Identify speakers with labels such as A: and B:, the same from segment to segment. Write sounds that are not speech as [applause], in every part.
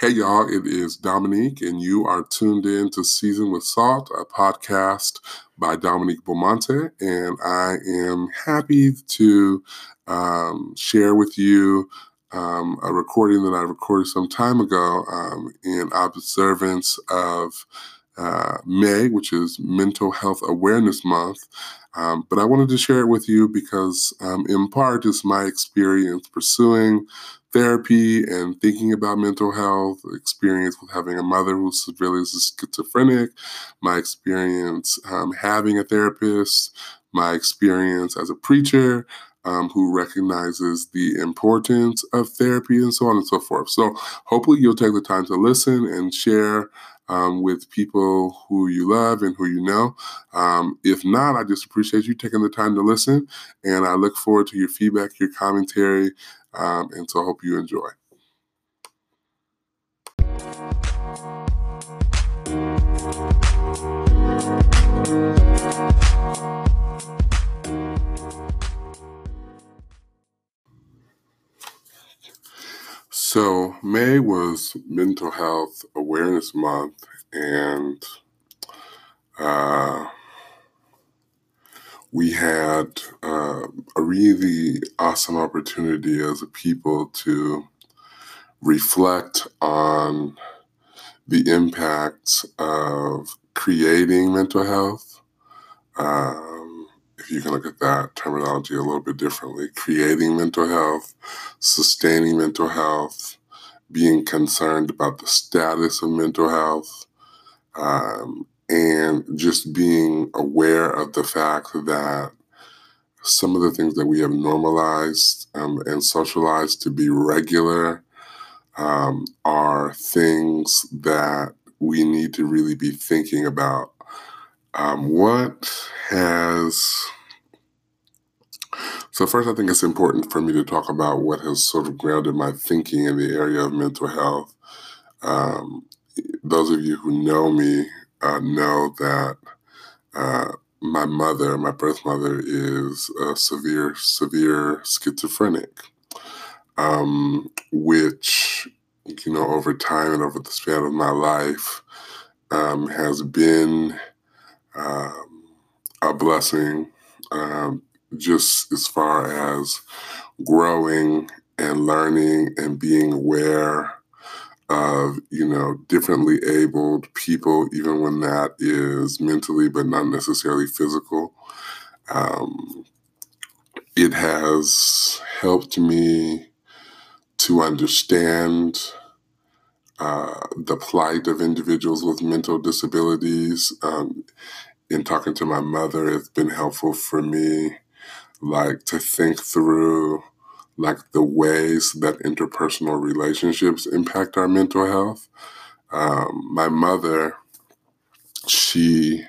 A: Hey, y'all, it is Dominique, and you are tuned in to Season with Salt, a podcast by Dominique Beaumonte. And I am happy to um, share with you um, a recording that I recorded some time ago um, in observance of uh, May, which is Mental Health Awareness Month. Um, but I wanted to share it with you because, um, in part, it's my experience pursuing therapy and thinking about mental health, experience with having a mother who's severely schizophrenic, my experience um, having a therapist, my experience as a preacher um, who recognizes the importance of therapy and so on and so forth. So, hopefully, you'll take the time to listen and share um, with people who you love and who you know. Um, if not, I just appreciate you taking the time to listen, and I look forward to your feedback, your commentary, um, and so I hope you enjoy. So, May was Mental Health Awareness Month, and uh, we had uh, a really awesome opportunity as a people to reflect on the impacts of creating mental health. Um, you can look at that terminology a little bit differently, creating mental health, sustaining mental health, being concerned about the status of mental health, um, and just being aware of the fact that some of the things that we have normalized um, and socialized to be regular um, are things that we need to really be thinking about. Um, what has so, first, I think it's important for me to talk about what has sort of grounded my thinking in the area of mental health. Um, those of you who know me uh, know that uh, my mother, my birth mother, is a severe, severe schizophrenic, um, which, you know, over time and over the span of my life um, has been um, a blessing, um, just as far as growing and learning and being aware of you know differently abled people even when that is mentally but not necessarily physical. Um, it has helped me to understand uh, the plight of individuals with mental disabilities. Um, in talking to my mother it's been helpful for me like to think through like the ways that interpersonal relationships impact our mental health. Um, my mother, she,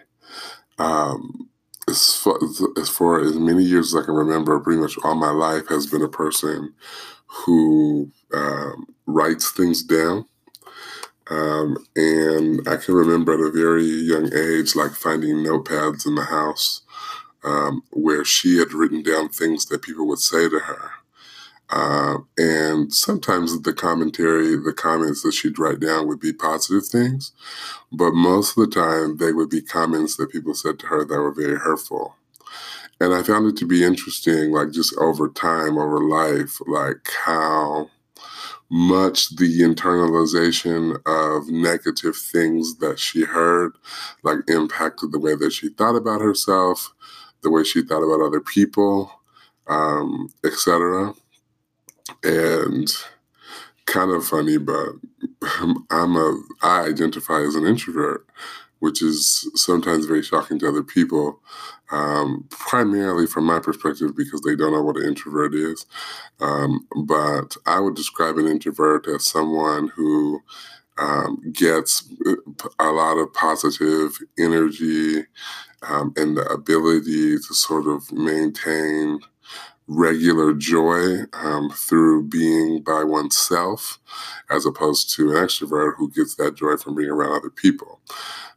A: um, as, far, as for as many years as I can remember, pretty much all my life has been a person who um, writes things down. Um, and I can remember at a very young age, like finding notepads in the house um, where she had written down things that people would say to her. Uh, and sometimes the commentary, the comments that she'd write down would be positive things, but most of the time they would be comments that people said to her that were very hurtful. And I found it to be interesting, like just over time, over life, like how much the internalization of negative things that she heard, like impacted the way that she thought about herself, the way she thought about other people, um, etc. And kind of funny, but [laughs] I'm a I identify as an introvert, which is sometimes very shocking to other people. Um, primarily from my perspective, because they don't know what an introvert is. Um, but I would describe an introvert as someone who um, gets uh, a lot of positive energy um, and the ability to sort of maintain regular joy um, through being by oneself, as opposed to an extrovert who gets that joy from being around other people.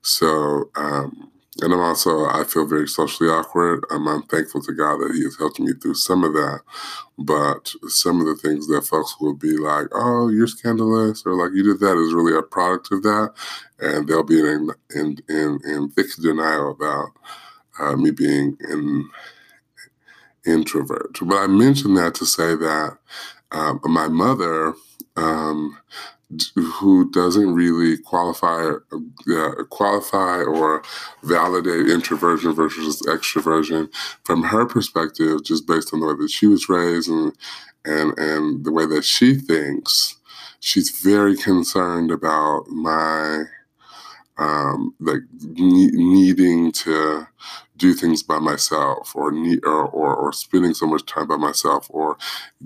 A: So, um, and I'm also I feel very socially awkward. Um, I'm thankful to God that He has helped me through some of that. But some of the things that folks will be like, "Oh, you're scandalous," or like you did that is really a product of that, and they'll be in in in, in thick denial about uh, me being an introvert. But I mention that to say that um, my mother. Um, who doesn't really qualify uh, qualify or validate introversion versus extroversion from her perspective, just based on the way that she was raised and and and the way that she thinks. She's very concerned about my um, like ne- needing to do things by myself or, need, or, or, or spending so much time by myself or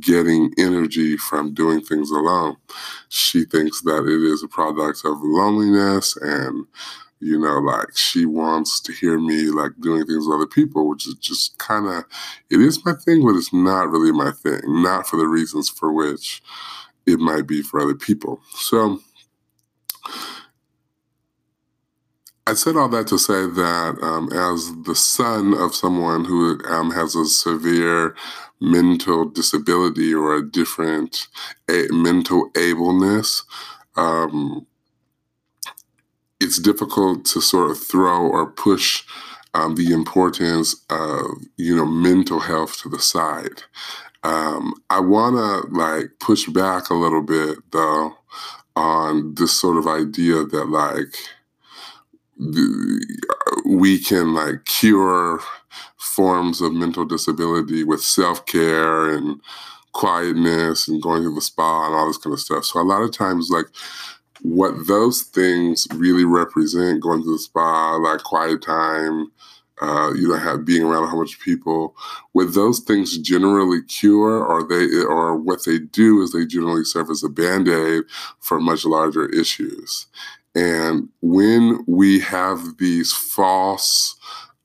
A: getting energy from doing things alone. She thinks that it is a product of loneliness and you know, like she wants to hear me like doing things with other people, which is just kind of, it is my thing, but it's not really my thing, not for the reasons for which it might be for other people. So, I said all that to say that um, as the son of someone who um, has a severe mental disability or a different a- mental ableness, um, it's difficult to sort of throw or push um, the importance of you know mental health to the side. Um, I want to like push back a little bit though on this sort of idea that like we can like cure forms of mental disability with self-care and quietness and going to the spa and all this kind of stuff. So a lot of times like what those things really represent, going to the spa, like quiet time, uh, you know, have being around a whole bunch of people. What those things generally cure, or they, or what they do, is they generally serve as a band aid for much larger issues. And when we have these false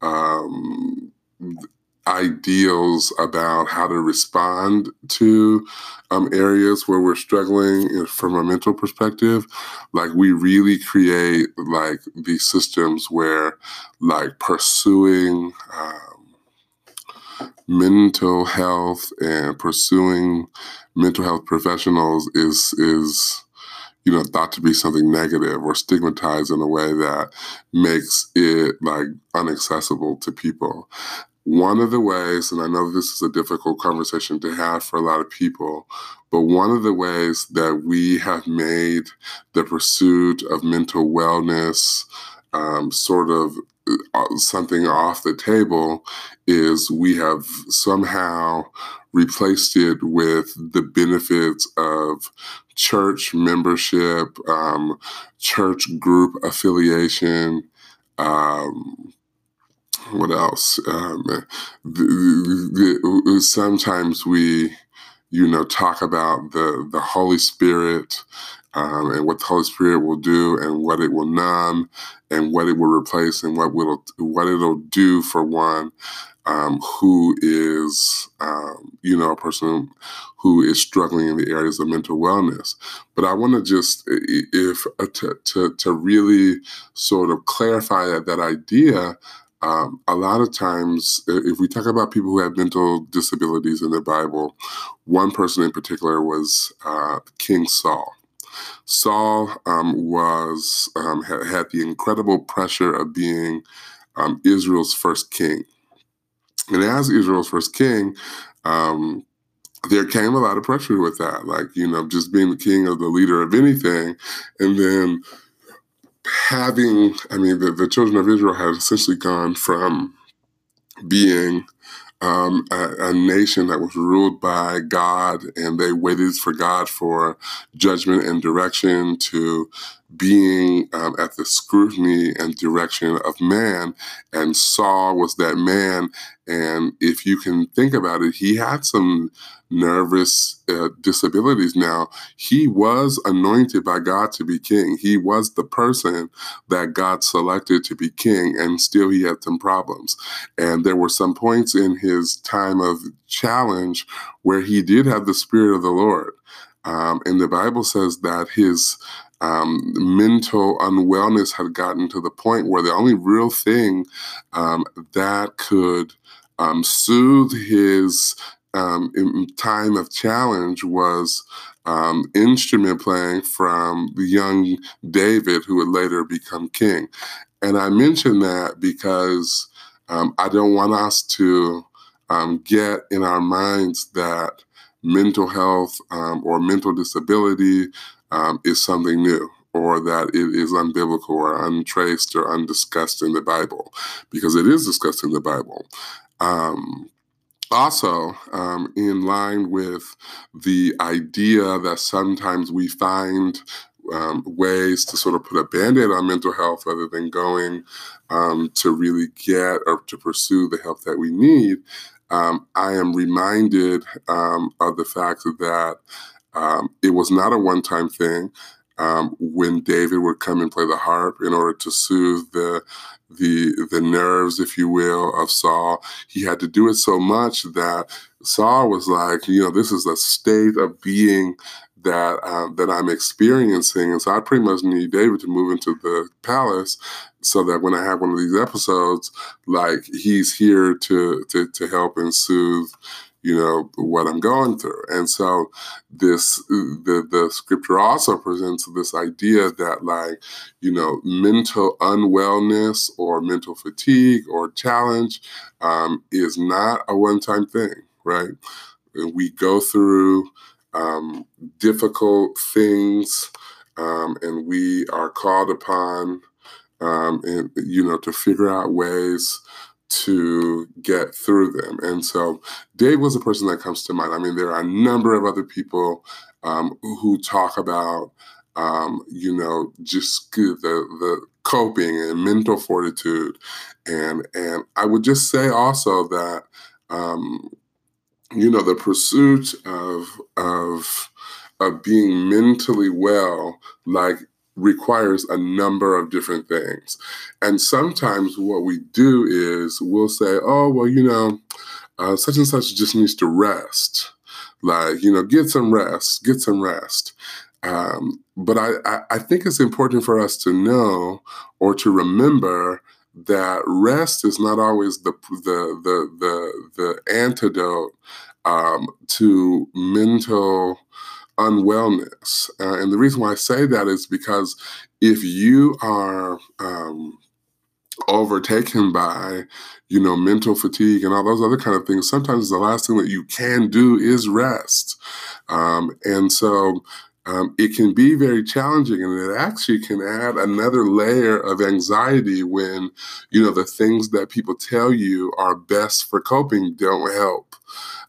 A: um, ideals about how to respond to um, areas where we're struggling from a mental perspective, like we really create like these systems where like pursuing um, mental health and pursuing mental health professionals is is you know, thought to be something negative or stigmatized in a way that makes it like unaccessible to people. One of the ways, and I know this is a difficult conversation to have for a lot of people, but one of the ways that we have made the pursuit of mental wellness um, sort of something off the table is we have somehow replaced it with the benefits of church membership, um, church group affiliation. Um, what else? Um, the, the, sometimes we, you know, talk about the the Holy Spirit um, and what the Holy Spirit will do and what it will numb and what it will replace and what will what it'll do for one um, who is, um, you know, a person who is struggling in the areas of mental wellness. But I want to just, if uh, to, to, to really sort of clarify that, that idea, um, a lot of times, if we talk about people who have mental disabilities in the Bible, one person in particular was uh, King Saul. Saul um, was um, had, had, the incredible pressure of being um, Israel's first king. And as Israel's first king, um, there came a lot of pressure with that, like, you know, just being the king of the leader of anything. And then having, I mean, the, the children of Israel had essentially gone from being um, a, a, nation that was ruled by God and they waited for God for judgment and direction to being um, at the scrutiny and direction of man. And Saul was that man. And if you can think about it, he had some nervous uh, disabilities now. He was anointed by God to be king. He was the person that God selected to be king, and still he had some problems. And there were some points in his time of challenge where he did have the Spirit of the Lord. Um, and the Bible says that his um, mental unwellness had gotten to the point where the only real thing um, that could um, soothe his um, time of challenge was um, instrument playing from the young David, who would later become king. And I mention that because um, I don't want us to um, get in our minds that mental health um, or mental disability um, is something new or that it is unbiblical or untraced or undiscussed in the Bible, because it is discussed in the Bible. Um, also, um, in line with the idea that sometimes we find um, ways to sort of put a band aid on mental health rather than going um, to really get or to pursue the help that we need, um, I am reminded um, of the fact that um, it was not a one time thing. Um, when David would come and play the harp in order to soothe the the the nerves, if you will, of Saul. He had to do it so much that Saul was like, you know, this is a state of being that um, that I'm experiencing, and so I pretty much need David to move into the palace so that when I have one of these episodes, like he's here to to to help and soothe, you know, what I'm going through. And so this the the scripture also presents this idea that like, you know, mental unwellness or mental fatigue or challenge um, is not a one time thing, right? We go through um, difficult things, um, and we are called upon um, and you know to figure out ways to get through them. And so Dave was a person that comes to mind. I mean, there are a number of other people um, who talk about, um, you know, just the the coping and mental fortitude, and and I would just say also that, um, you know, the pursuit of of of being mentally well, like requires a number of different things. And sometimes what we do is we'll say, oh, well, you know, uh, such and such just needs to rest. Like, you know, get some rest, get some rest. Um, but I, I, I think it's important for us to know or to remember that rest is not always the the the the, the antidote um, to mental unwellness. Uh, and the reason why I say that is because if you are um, overtaken by, you know, mental fatigue and all those other kind of things, sometimes the last thing that you can do is rest. Um, and so um, it can be very challenging and it actually can add another layer of anxiety when you know the things that people tell you are best for coping don't help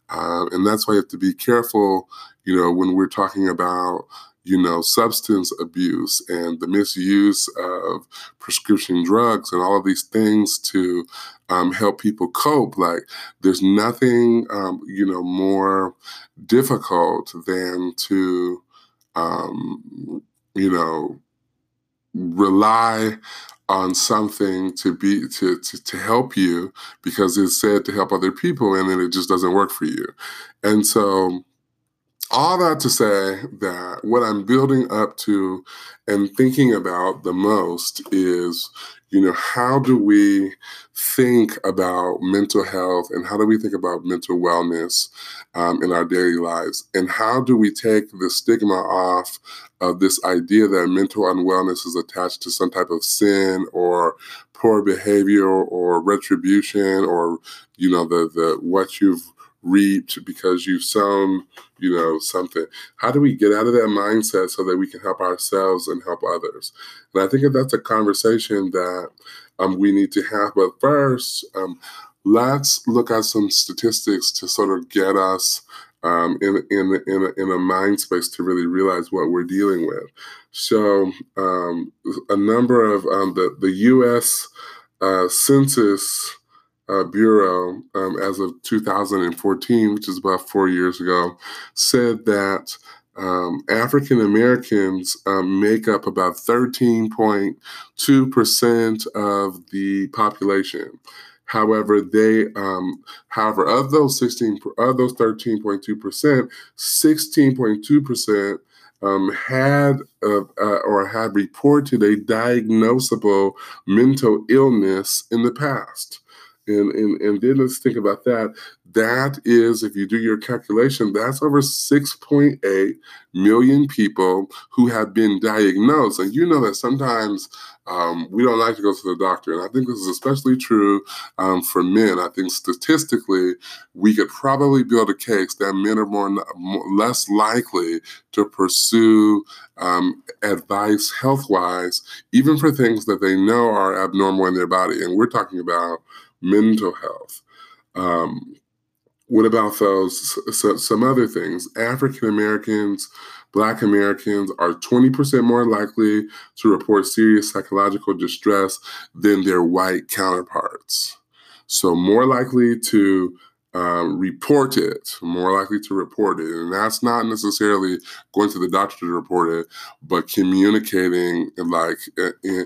A: uh, and that's why you have to be careful you know, when we're talking about, you know, substance abuse and the misuse of prescription drugs and all of these things to um, help people cope. Like, there's nothing, um, you know, more difficult than to, um, you know, rely on something to be to, to to help you because it's said to help other people and then it just doesn't work for you and so all that to say that what I'm building up to and thinking about the most is, you know, how do we think about mental health and how do we think about mental wellness um, in our daily lives? And how do we take the stigma off of this idea that mental unwellness is attached to some type of sin or poor behavior or retribution or, you know, the, the what you've reaped because you've sown, you know, something. How do we get out of that mindset so that we can help ourselves and help others? And I think that that's a conversation that um, we need to have. But first, um, let's look at some statistics to sort of get us um, in in in a, in a mind space to really realize what we're dealing with. So, um, a number of um, the the U.S. Uh, Census uh, Bureau, um, as of 2014, which is about four years ago, said that um, African Americans um, make up about 13.2% of the population. However, they, um, however, of those 16, of those 13.2%, 16.2% um, had uh, uh, or had reported a diagnosable mental illness in the past. And, and, and then let's think about that. That is, if you do your calculation, that's over 6.8 million people who have been diagnosed. And you know that sometimes um, we don't like to go to the doctor. And I think this is especially true um, for men. I think statistically, we could probably build a case that men are more, more less likely to pursue um, advice health wise, even for things that they know are abnormal in their body. And we're talking about mental health. Um, what about those so, some other things? African Americans, Black Americans are 20% more likely to report serious psychological distress than their white counterparts. So, more likely to um, report it, more likely to report it. And that's not necessarily going to the doctor to report it, but communicating like in,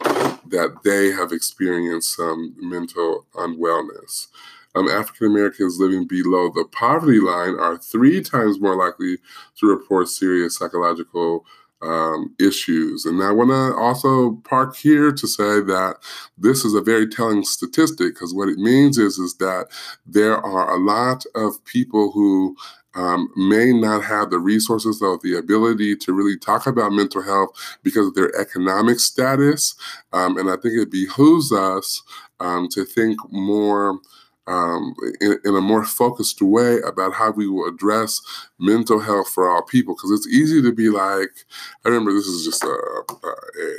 A: that they have experienced some mental unwellness. Um, African Americans living below the poverty line are three times more likely to report serious psychological um, issues. And I want to also park here to say that this is a very telling statistic because what it means is, is that there are a lot of people who um, may not have the resources or the ability to really talk about mental health because of their economic status. Um, and I think it behooves us um, to think more um, in, in, a more focused way about how we will address mental health for all people. Because it's easy to be like, I remember this is just a, a, a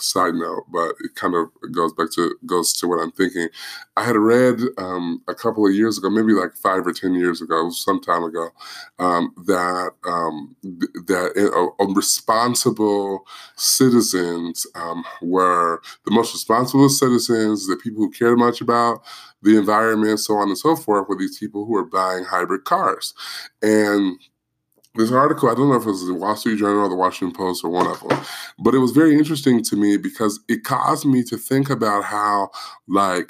A: side note, but it kind of goes back to goes to what I'm thinking. I had read um, a couple of years ago, maybe like five or ten years ago, some time ago, um, that um, that uh, uh, responsible citizens um, were the most responsible citizens, the people who cared much about the environment, so on and so forth, were these people who are buying hybrid cars, and this article, I don't know if it was the Wall Street Journal or the Washington Post or one of them, but it was very interesting to me because it caused me to think about how, like,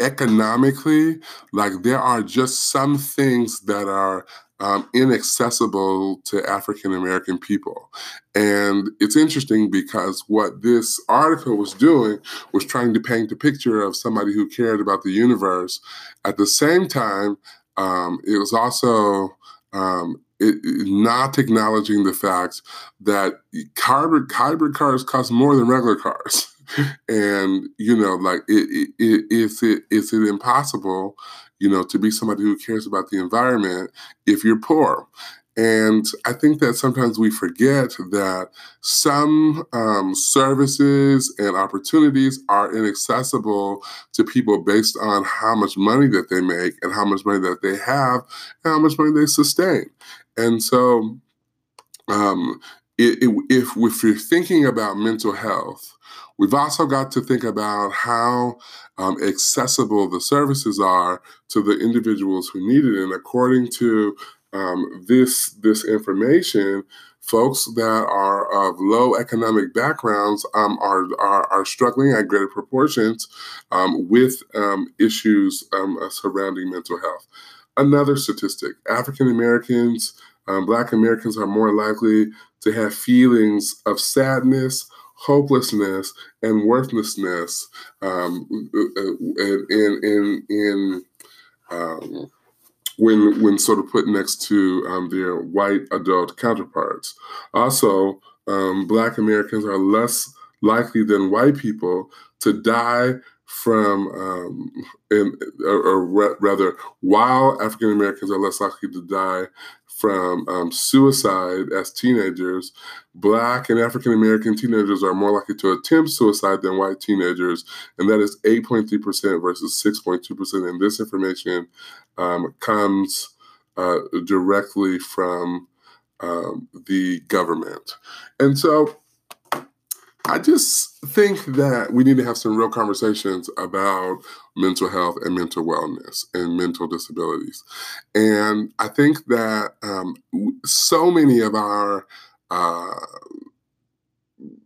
A: economically, like, there are just some things that are um, inaccessible to African American people. And it's interesting because what this article was doing was trying to paint a picture of somebody who cared about the universe. At the same time, um, it was also um, it, not acknowledging the fact that hybrid, hybrid cars cost more than regular cars. [laughs] and, you know, like, it, it, is, it, is it impossible, you know, to be somebody who cares about the environment if you're poor? And I think that sometimes we forget that some um, services and opportunities are inaccessible to people based on how much money that they make and how much money that they have and how much money they sustain. And so, um, it, it, if, if you're thinking about mental health, we've also got to think about how um, accessible the services are to the individuals who need it. And according to um, this this information, folks that are of low economic backgrounds um, are, are, are struggling at greater proportions um, with um, issues um, uh, surrounding mental health. Another statistic: African Americans, um, Black Americans are more likely to have feelings of sadness, hopelessness, and worthlessness um, uh, uh, in in in um, when when sort of put next to um, their white adult counterparts. Also, um, Black Americans are less likely than white people to die from, um, and, or, or, rather, while African Americans are less likely to die from um, suicide as teenagers, Black and African American teenagers are more likely to attempt suicide than white teenagers, and that is 8.3% versus 6.2%. And this information um, comes uh, directly from um, the government. And so I just think that we need to have some real conversations about mental health and mental wellness and mental disabilities. And I think that um, so many of our uh,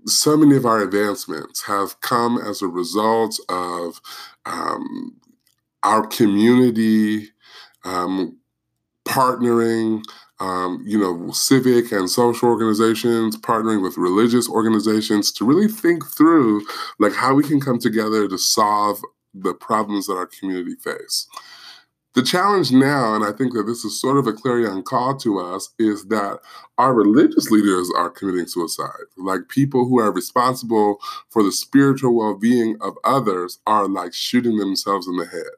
A: so many of our advancements have come as a result of um, our community um, partnering um, you know, civic and social organizations, partnering with religious organizations to really think through like how we can come together to solve the problems that our community face. The challenge now, and I think that this is sort of a clarion call to us, is that our religious leaders are committing suicide. Like people who are responsible for the spiritual well being of others are like shooting themselves in the head.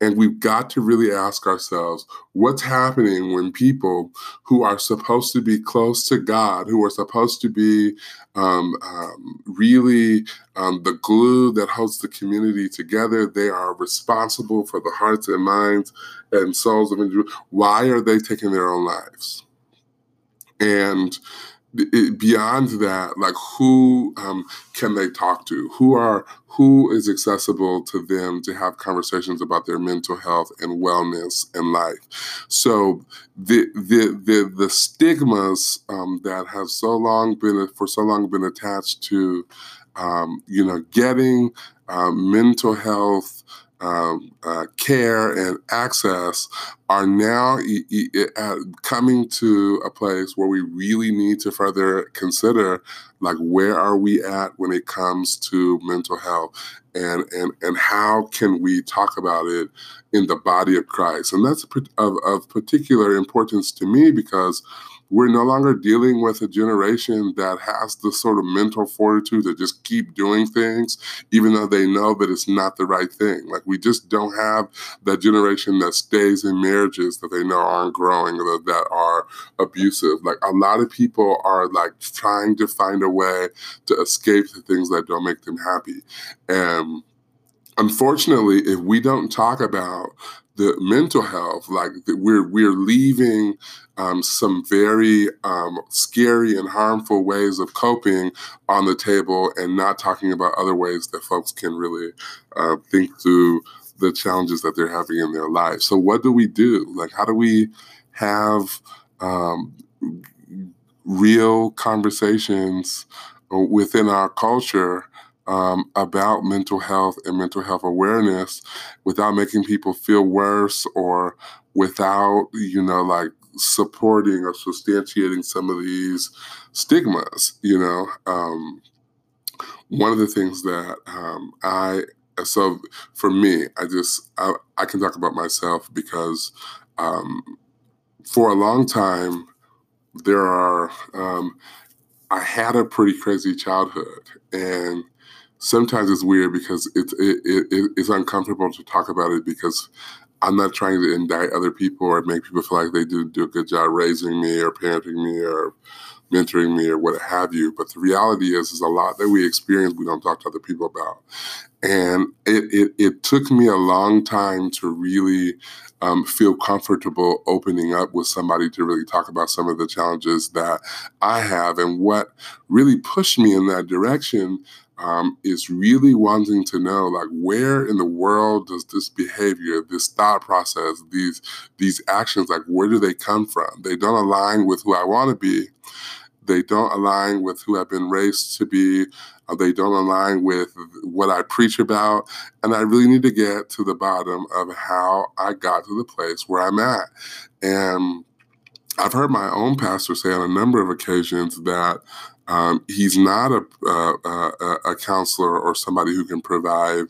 A: And we've got to really ask ourselves what's happening when people who are supposed to be close to God, who are supposed to be um, um, really um, the glue that holds the community together, they are responsible for the hearts and minds and souls of individuals. Why are they taking their own lives? And it, beyond that, like who um, can they talk to? Who are who is accessible to them to have conversations about their mental health and wellness and life? So the the the, the stigmas um, that have so long been for so long been attached to um, you know getting um, mental health um, uh, care and access are now e- e- coming to a place where we really need to further consider like where are we at when it comes to mental health? And and and how can we talk about it in the body of christ? And that's of, of particular importance to me because we're no longer dealing with a generation that has the sort of mental fortitude to just keep doing things, even though they know that it's not the right thing. Like we just don't have that generation that stays in marriages that they know aren't growing or that are abusive. Like a lot of people are like trying to find a way to escape the things that don't make them happy. And unfortunately, if we don't talk about the mental health, like we're we're leaving um, some very um, scary and harmful ways of coping on the table, and not talking about other ways that folks can really uh, think through the challenges that they're having in their life. So, what do we do? Like, how do we have um, real conversations uh, within our culture? Um, about mental health and mental health awareness without making people feel worse or without, you know, like supporting or substantiating some of these stigmas, you know. Um, one of the things that um, I, so for me, I just, I, I can talk about myself because um, for a long time, there are, um, I had a pretty crazy childhood and sometimes it's weird because it's it, it, it's uncomfortable to talk about it because I'm not trying to indict other people or make people feel like they didn't do a good job raising me or parenting me or mentoring me or what have you. But the reality is, is a lot that we experience we don't talk to other people about. And it, it, it took me a long time to really um, feel comfortable opening up with somebody to really talk about some of the challenges that I have. And what really pushed me in that direction um, is really wanting to know like where in the world does this behavior this thought process these these actions like where do they come from? They don't align with who i want to be. They don't align with who i've been raised to be. Uh, they don't align with what i preach about. And i really need to get to the bottom of how i got to the place where i'm at. And I've heard my own pastor say on a number of occasions that um, he's not a, a, a counselor or somebody who can provide,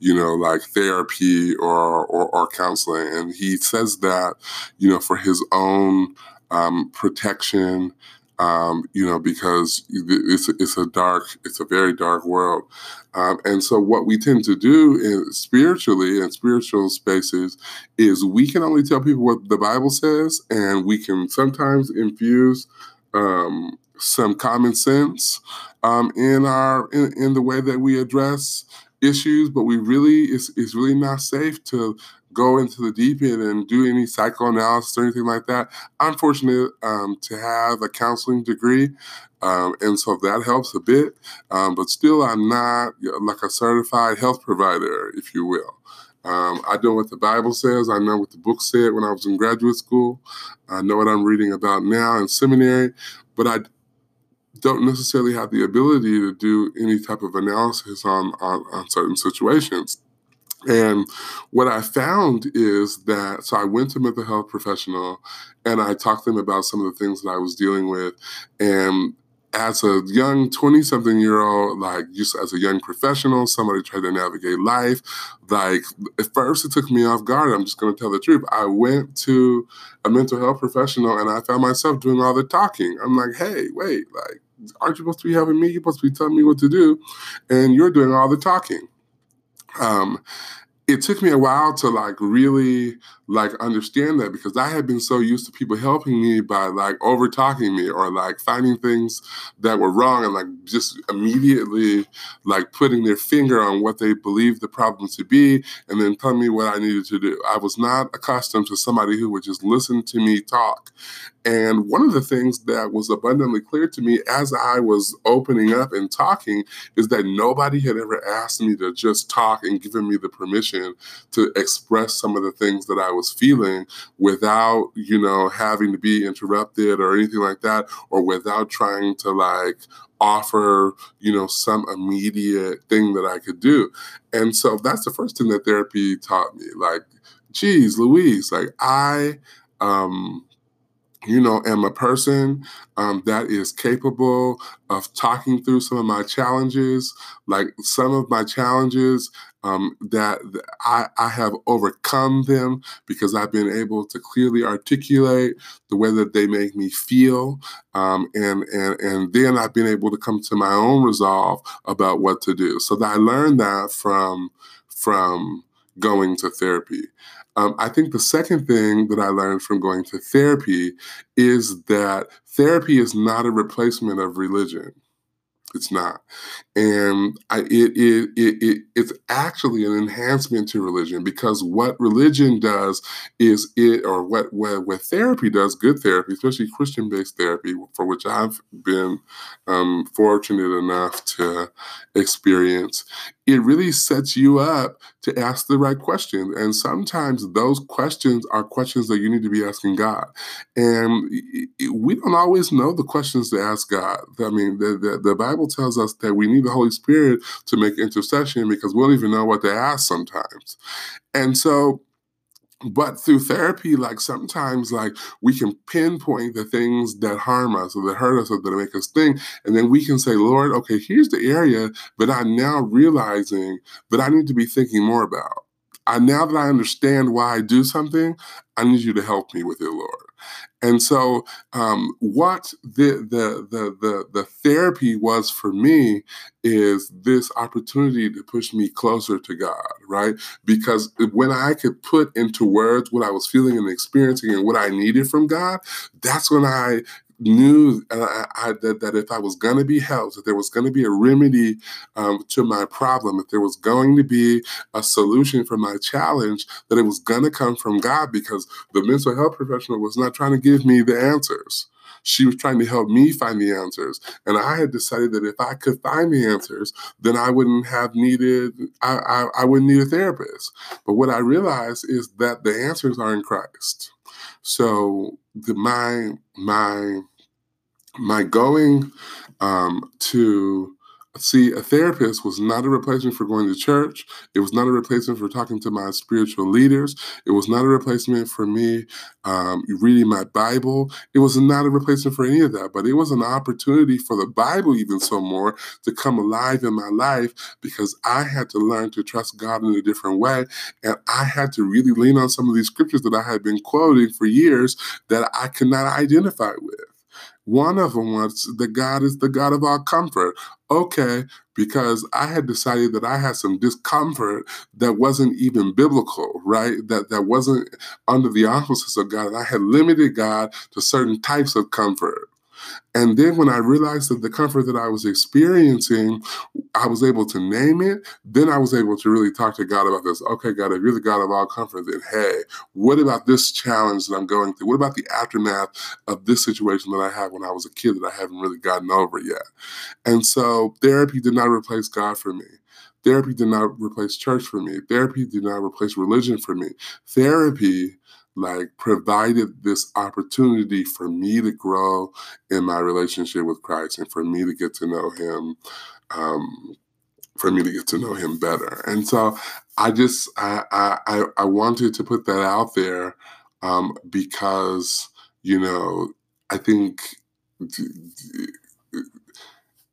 A: you know, like therapy or, or, or counseling. And he says that, you know, for his own um, protection, um, you know, because it's it's a dark, it's a very dark world, um, and so what we tend to do in spiritually in spiritual spaces is we can only tell people what the Bible says, and we can sometimes infuse um, some common sense um, in our in, in, the way that we address issues, but we really it's, it's really not safe to go into the deep end and do any psychoanalysis or anything like that. I'm fortunate um, to have a counseling degree, um, and so that helps a bit. Um, but still, I'm not like a certified health provider, if you will. Um, I know what the Bible says. I know what the book said when I was in graduate school. I know what I'm reading about now in seminary. But I, don't necessarily have the ability to do any type of analysis on, on, on certain situations. And what I found is that, so I went to a mental health professional and I talked to them about some of the things that I was dealing with. And as a young 20 something year old, like just as a young professional, somebody trying to navigate life, like at first it took me off guard. I'm just going to tell the truth. I went to a mental health professional and I found myself doing all the talking. I'm like, hey, wait, like, aren't you supposed to be helping me? You're supposed to be telling me what to do. And you're doing all the talking. Um, it took me a while to like really like understand that because I had been so used to people helping me by like over talking me or like finding things that were wrong and like just immediately like putting their finger on what they believed the problem to be and then telling me what I needed to do. I was not accustomed to somebody who would just listen to me talk. And one of the things that was abundantly clear to me as I was opening up and talking is that nobody had ever asked me to just talk and given me the permission to express some of the things that I was feeling without, you know, having to be interrupted or anything like that, or without trying to like offer, you know, some immediate thing that I could do. And so that's the first thing that therapy taught me. Like, geez, Louise, like I um you know, am a person um, that is capable of talking through some of my challenges. Like some of my challenges um, that I, I have overcome them because I've been able to clearly articulate the way that they make me feel. Um, and, and, and then I've been able to come to my own resolve about what to do. So that I learned that from, from going to therapy. Um, I think the second thing that I learned from going to therapy is that therapy is not a replacement of religion. It's not, and I, it, it, it, it, it's actually an enhancement to religion because what religion does is it, or what, what what therapy does, good therapy, especially Christian-based therapy, for which I've been um, fortunate enough to experience, it really sets you up to ask the right questions. And sometimes those questions are questions that you need to be asking God. And we don't always know the questions to ask God. I mean, the, the, the Bible tells us that we need the Holy Spirit to make intercession because we don't even know what to ask sometimes. And so but through therapy like sometimes like we can pinpoint the things that harm us or that hurt us or that make us think and then we can say lord okay here's the area that i'm now realizing that i need to be thinking more about I now that I understand why I do something, I need you to help me with it, Lord. And so, um, what the, the the the the therapy was for me is this opportunity to push me closer to God, right? Because when I could put into words what I was feeling and experiencing and what I needed from God, that's when I knew uh, I, that, that if I was going to be helped, that there was going to be a remedy um, to my problem, if there was going to be a solution for my challenge, that it was going to come from God because the mental health professional was not trying to give me the answers. She was trying to help me find the answers. And I had decided that if I could find the answers, then I wouldn't have needed, I, I, I wouldn't need a therapist. But what I realized is that the answers are in Christ. So the, my my my going um, to see a therapist was not a replacement for going to church. It was not a replacement for talking to my spiritual leaders. It was not a replacement for me um, reading my Bible. It was not a replacement for any of that, but it was an opportunity for the Bible, even so more, to come alive in my life because I had to learn to trust God in a different way. And I had to really lean on some of these scriptures that I had been quoting for years that I could not identify with. One of them was that God is the God of all comfort. Okay, because I had decided that I had some discomfort that wasn't even biblical, right? That that wasn't under the auspices of God. I had limited God to certain types of comfort. And then when I realized that the comfort that I was experiencing, I was able to name it. Then I was able to really talk to God about this. Okay, God, if you're the God of all comfort, then hey, what about this challenge that I'm going through? What about the aftermath of this situation that I had when I was a kid that I haven't really gotten over yet? And so therapy did not replace God for me. Therapy did not replace church for me. Therapy did not replace religion for me. Therapy like provided this opportunity for me to grow in my relationship with Christ and for me to get to know him um, for me to get to know him better. And so I just I I I wanted to put that out there um, because you know I think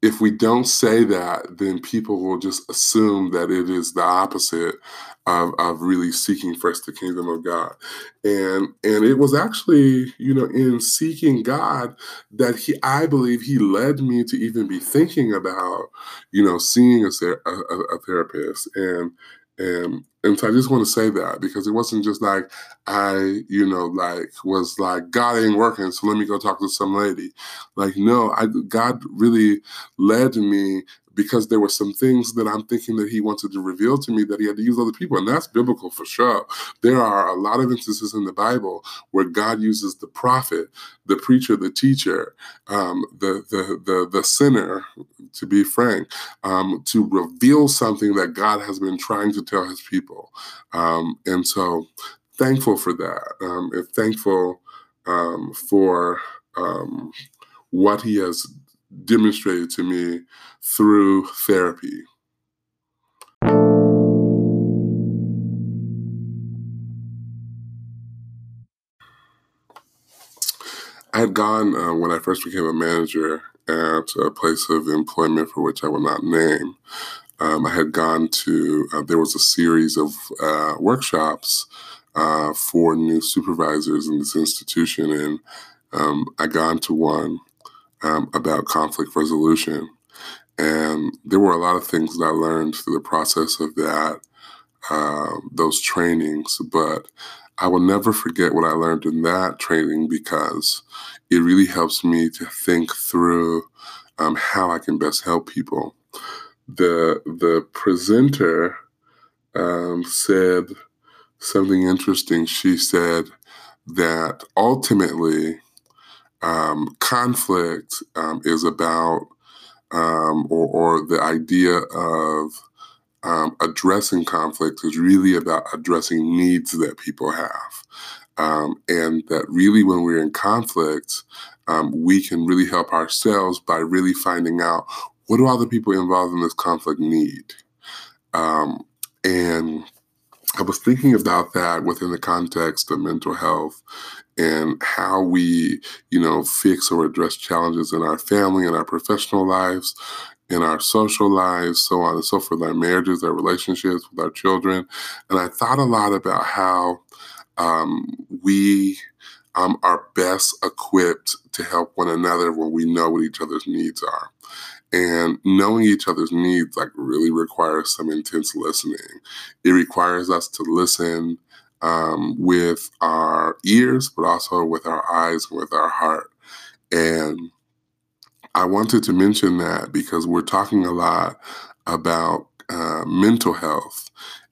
A: if we don't say that, then people will just assume that it is the opposite of, of really seeking first the kingdom of God. And and it was actually, you know, in seeking God that he I believe he led me to even be thinking about, you know, seeing a, a, a therapist and and and so I just want to say that because it wasn't just like I, you know, like was like God ain't working, so let me go talk to some lady. Like no, I God really led me because there were some things that I'm thinking that he wanted to reveal to me that he had to use other people. And that's biblical for sure. There are a lot of instances in the Bible where God uses the prophet, the preacher, the teacher, um, the, the, the, the sinner, to be frank, um, to reveal something that God has been trying to tell his people. Um, and so thankful for that. Um, thankful um, for um, what he has demonstrated to me through therapy. I had gone uh, when I first became a manager at a place of employment for which I will not name. Um, I had gone to, uh, there was a series of uh, workshops uh, for new supervisors in this institution, and um, I gone to one um, about conflict resolution. And there were a lot of things that I learned through the process of that, uh, those trainings. But I will never forget what I learned in that training because it really helps me to think through um, how I can best help people. The the presenter um, said something interesting. She said that ultimately um, conflict um, is about, um, or, or, the idea of um, addressing conflict is really about addressing needs that people have. Um, and that really, when we're in conflict, um, we can really help ourselves by really finding out what do other people involved in this conflict need. and I was thinking about that within the context of mental health and how we, you know, fix or address challenges in our family in our professional lives, in our social lives, so on and so forth, our marriages, our relationships with our children. And I thought a lot about how um, we um, are best equipped to help one another when we know what each other's needs are. And knowing each other's needs like really requires some intense listening. It requires us to listen um, with our ears, but also with our eyes and with our heart. And I wanted to mention that because we're talking a lot about uh, mental health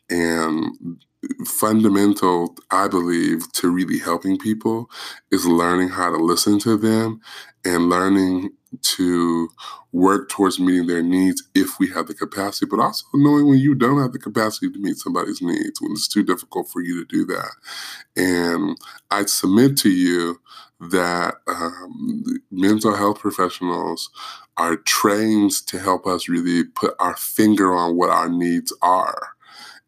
A: and fundamental, I believe, to really helping people is learning how to listen to them and learning to work towards meeting their needs if we have the capacity, but also knowing when you don't have the capacity to meet somebody's needs, when it's too difficult for you to do that. And I submit to you that um, mental health professionals are trained to help us really put our finger on what our needs are.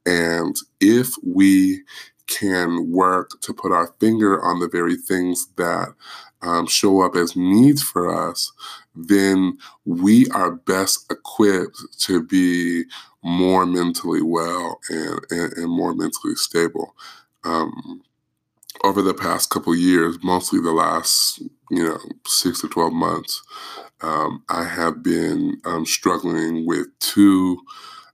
A: And if we can work to put our finger on the very things that um, show up as needs for us, then we are best equipped to be more mentally well and, and, and more mentally stable. Um, over the past couple years, mostly the last you know six to twelve months, um, I have been um, struggling with two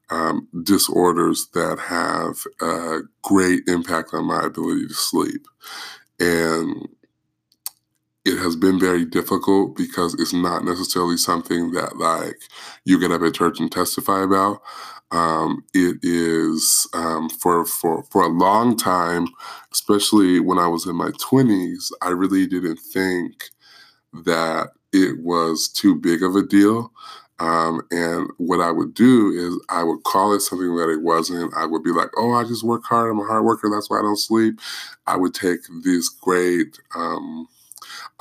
A: um, disorders that have a great impact on my ability to sleep, and it has been very difficult because it's not necessarily something that like you get up at church and testify about. Um, it is um, for for for a long time, especially when I was in my twenties. I really didn't think that it was too big of a deal. Um, and what I would do is I would call it something that it wasn't. I would be like, "Oh, I just work hard. I'm a hard worker. That's why I don't sleep." I would take this great um,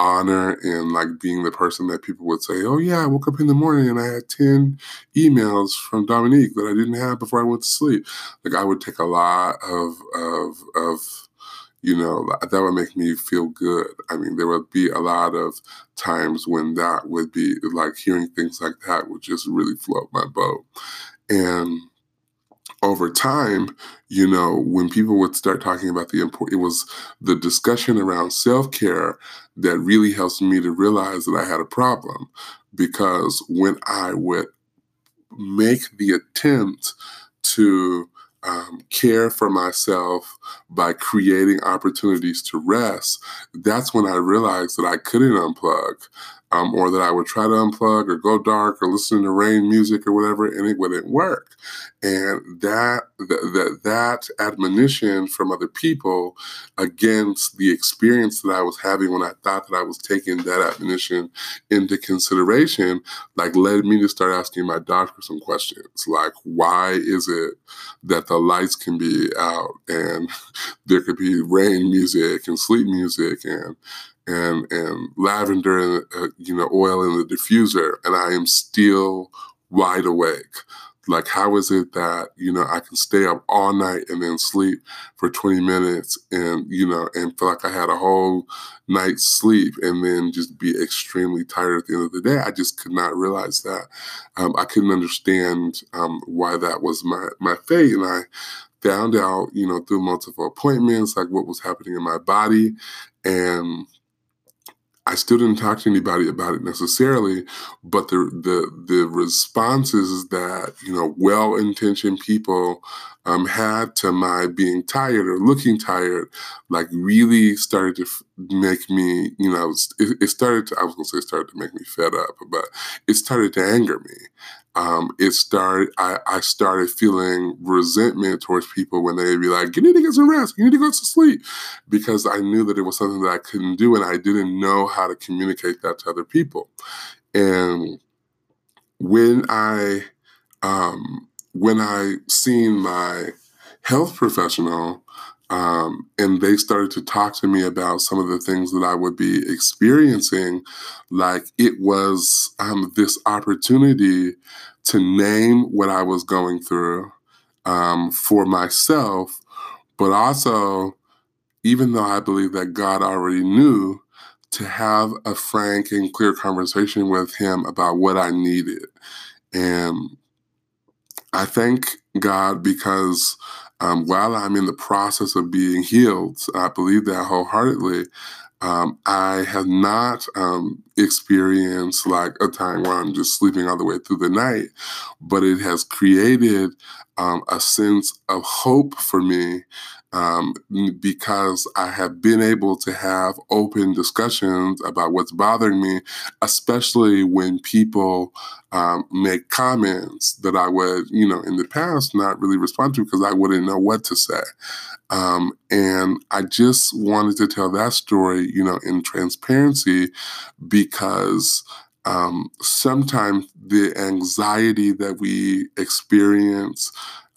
A: honor and like being the person that people would say, "Oh yeah, I woke up in the morning and I had ten emails from Dominique that I didn't have before I went to sleep." Like I would take a lot of of of you know that would make me feel good. I mean, there would be a lot of times when that would be like hearing things like that would just really float my boat, and over time, you know, when people would start talking about the import, it was the discussion around self care that really helps me to realize that I had a problem. Because when I would make the attempt to um, care for myself by creating opportunities to rest, that's when I realized that I couldn't unplug um, or that I would try to unplug or go dark or listen to rain music or whatever, and it wouldn't work. And that that that admonition from other people against the experience that I was having when I thought that I was taking that admonition into consideration, like led me to start asking my doctor some questions, like why is it that the lights can be out and [laughs] there could be rain music and sleep music and and and lavender uh, you know oil in the diffuser, and I am still wide awake. Like, how is it that you know I can stay up all night and then sleep for 20 minutes, and you know, and feel like I had a whole night's sleep, and then just be extremely tired at the end of the day? I just could not realize that. Um, I couldn't understand um, why that was my my fate, and I found out, you know, through multiple appointments, like what was happening in my body, and I still didn't talk to anybody about it necessarily, but the the the responses that you know well-intentioned people um, had to my being tired or looking tired, like really started to f- make me, you know, it, it started to I was gonna say started to make me fed up, but it started to anger me um, it started I, I, started feeling resentment towards people when they'd be like you need to get some rest. You need to go to sleep. Because i knew that it was something that i couldn't do and i didn't know how to communicate that to other people. And when i um, when i seen my health professional um, and they started to talk to me about some of the things that I would be experiencing. Like it was um, this opportunity to name what I was going through um, for myself, but also, even though I believe that God already knew, to have a frank and clear conversation with Him about what I needed. And I thank God because um, while I'm in the process of being healed, I believe that wholeheartedly. Um, I have not um, experienced like a time where I'm just sleeping all the way through the night, but it has created um, a sense of hope for me um, because I have been able to have open discussions about what's bothering me, especially when people um, make comments that I would, you know, in the past not really respond to because I wouldn't know what to say. Um, and I just wanted to tell that story, you know, in transparency because um, sometimes the anxiety that we experience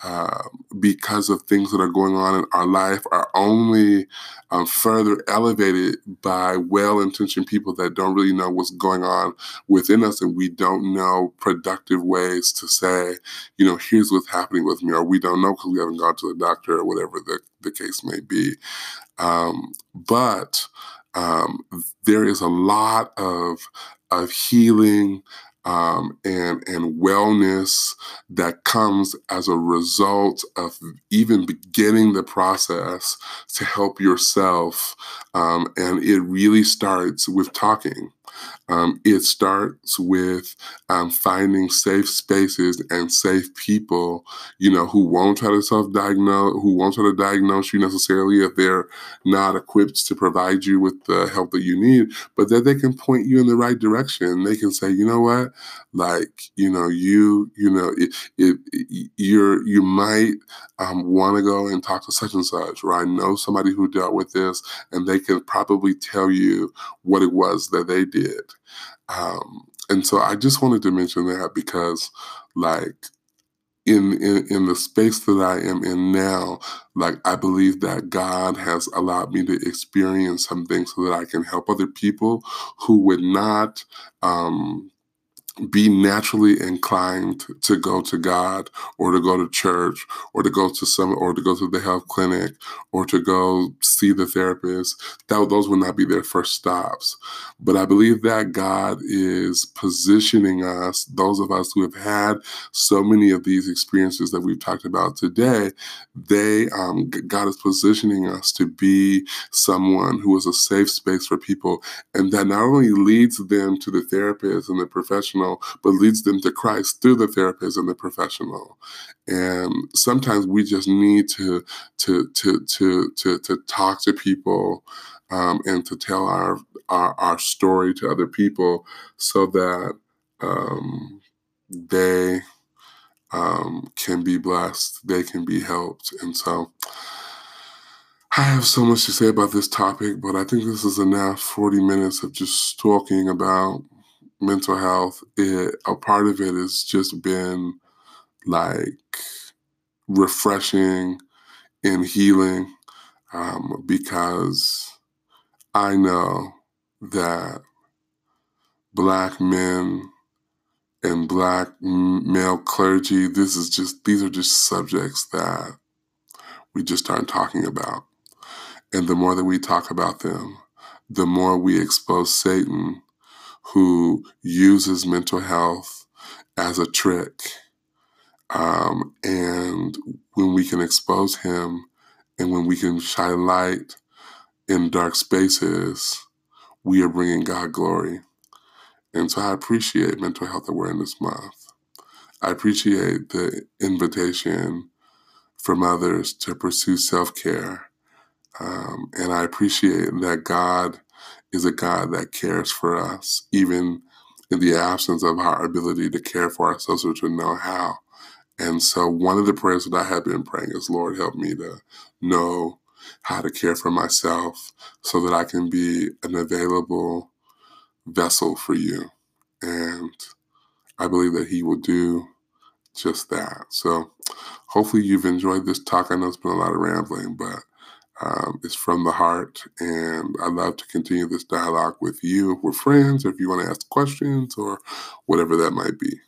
A: uh, because of things that are going on in our life are only um, further elevated by well intentioned people that don't really know what's going on within us and we don't know productive ways to say, you know, here's what's happening with me, or we don't know because we haven't gone to the doctor or whatever the, the case may be. Um, but um, there is a lot of of healing um, and and wellness that comes as a result of even beginning the process to help yourself, um, and it really starts with talking. Um, it starts with um, finding safe spaces and safe people, you know, who won't try to self-diagnose, who won't try to diagnose you necessarily if they're not equipped to provide you with the help that you need, but that they can point you in the right direction. They can say, you know what, like, you know, you, you know, it you're, you might um, want to go and talk to such and such, or I know somebody who dealt with this, and they can probably tell you what it was that they did. Um, and so I just wanted to mention that because, like, in, in in the space that I am in now, like I believe that God has allowed me to experience something so that I can help other people who would not um, be naturally inclined to go to God or to go to church or to go to some or to go to the health clinic or to go see the therapist that those would not be their first stops. But i believe that god is positioning us those of us who have had so many of these experiences that we've talked about today they um, god is positioning us to be someone who is a safe space for people and that not only leads them to the therapist and the professional professional, but leads them to Christ through the therapist and the professional. And sometimes we just need to to to to to, to talk to people um, and to tell our, our, our story to other people so that um, they um, can be blessed, they can be helped, and so. I have so much to say about this topic, but I think this is enough 40 minutes of just talking about mental health, it, a part of it has just been like refreshing and healing um, because I know that black men and black male clergy, this is just, these are just subjects that we just aren't talking about. And the more that we talk about them, the more we expose Satan who uses mental health as a trick. Um, and when we can expose him and when we can shine light in dark spaces, we are bringing God glory. And so I appreciate Mental Health Awareness Month. I appreciate the invitation from others to pursue self care. Um, and I appreciate that God is a God that cares for us, even in the absence of our ability to care for ourselves or to know how. And so, one of the prayers that I have been praying is, Lord, help me to know how to care for myself so that I can be an available vessel for you. And I believe that He will do just that. So, hopefully, you've enjoyed this talk. I know it's been a lot of rambling, but um, it's from the heart, and I love to continue this dialogue with you, We're friends, or if you want to ask questions or whatever that might be.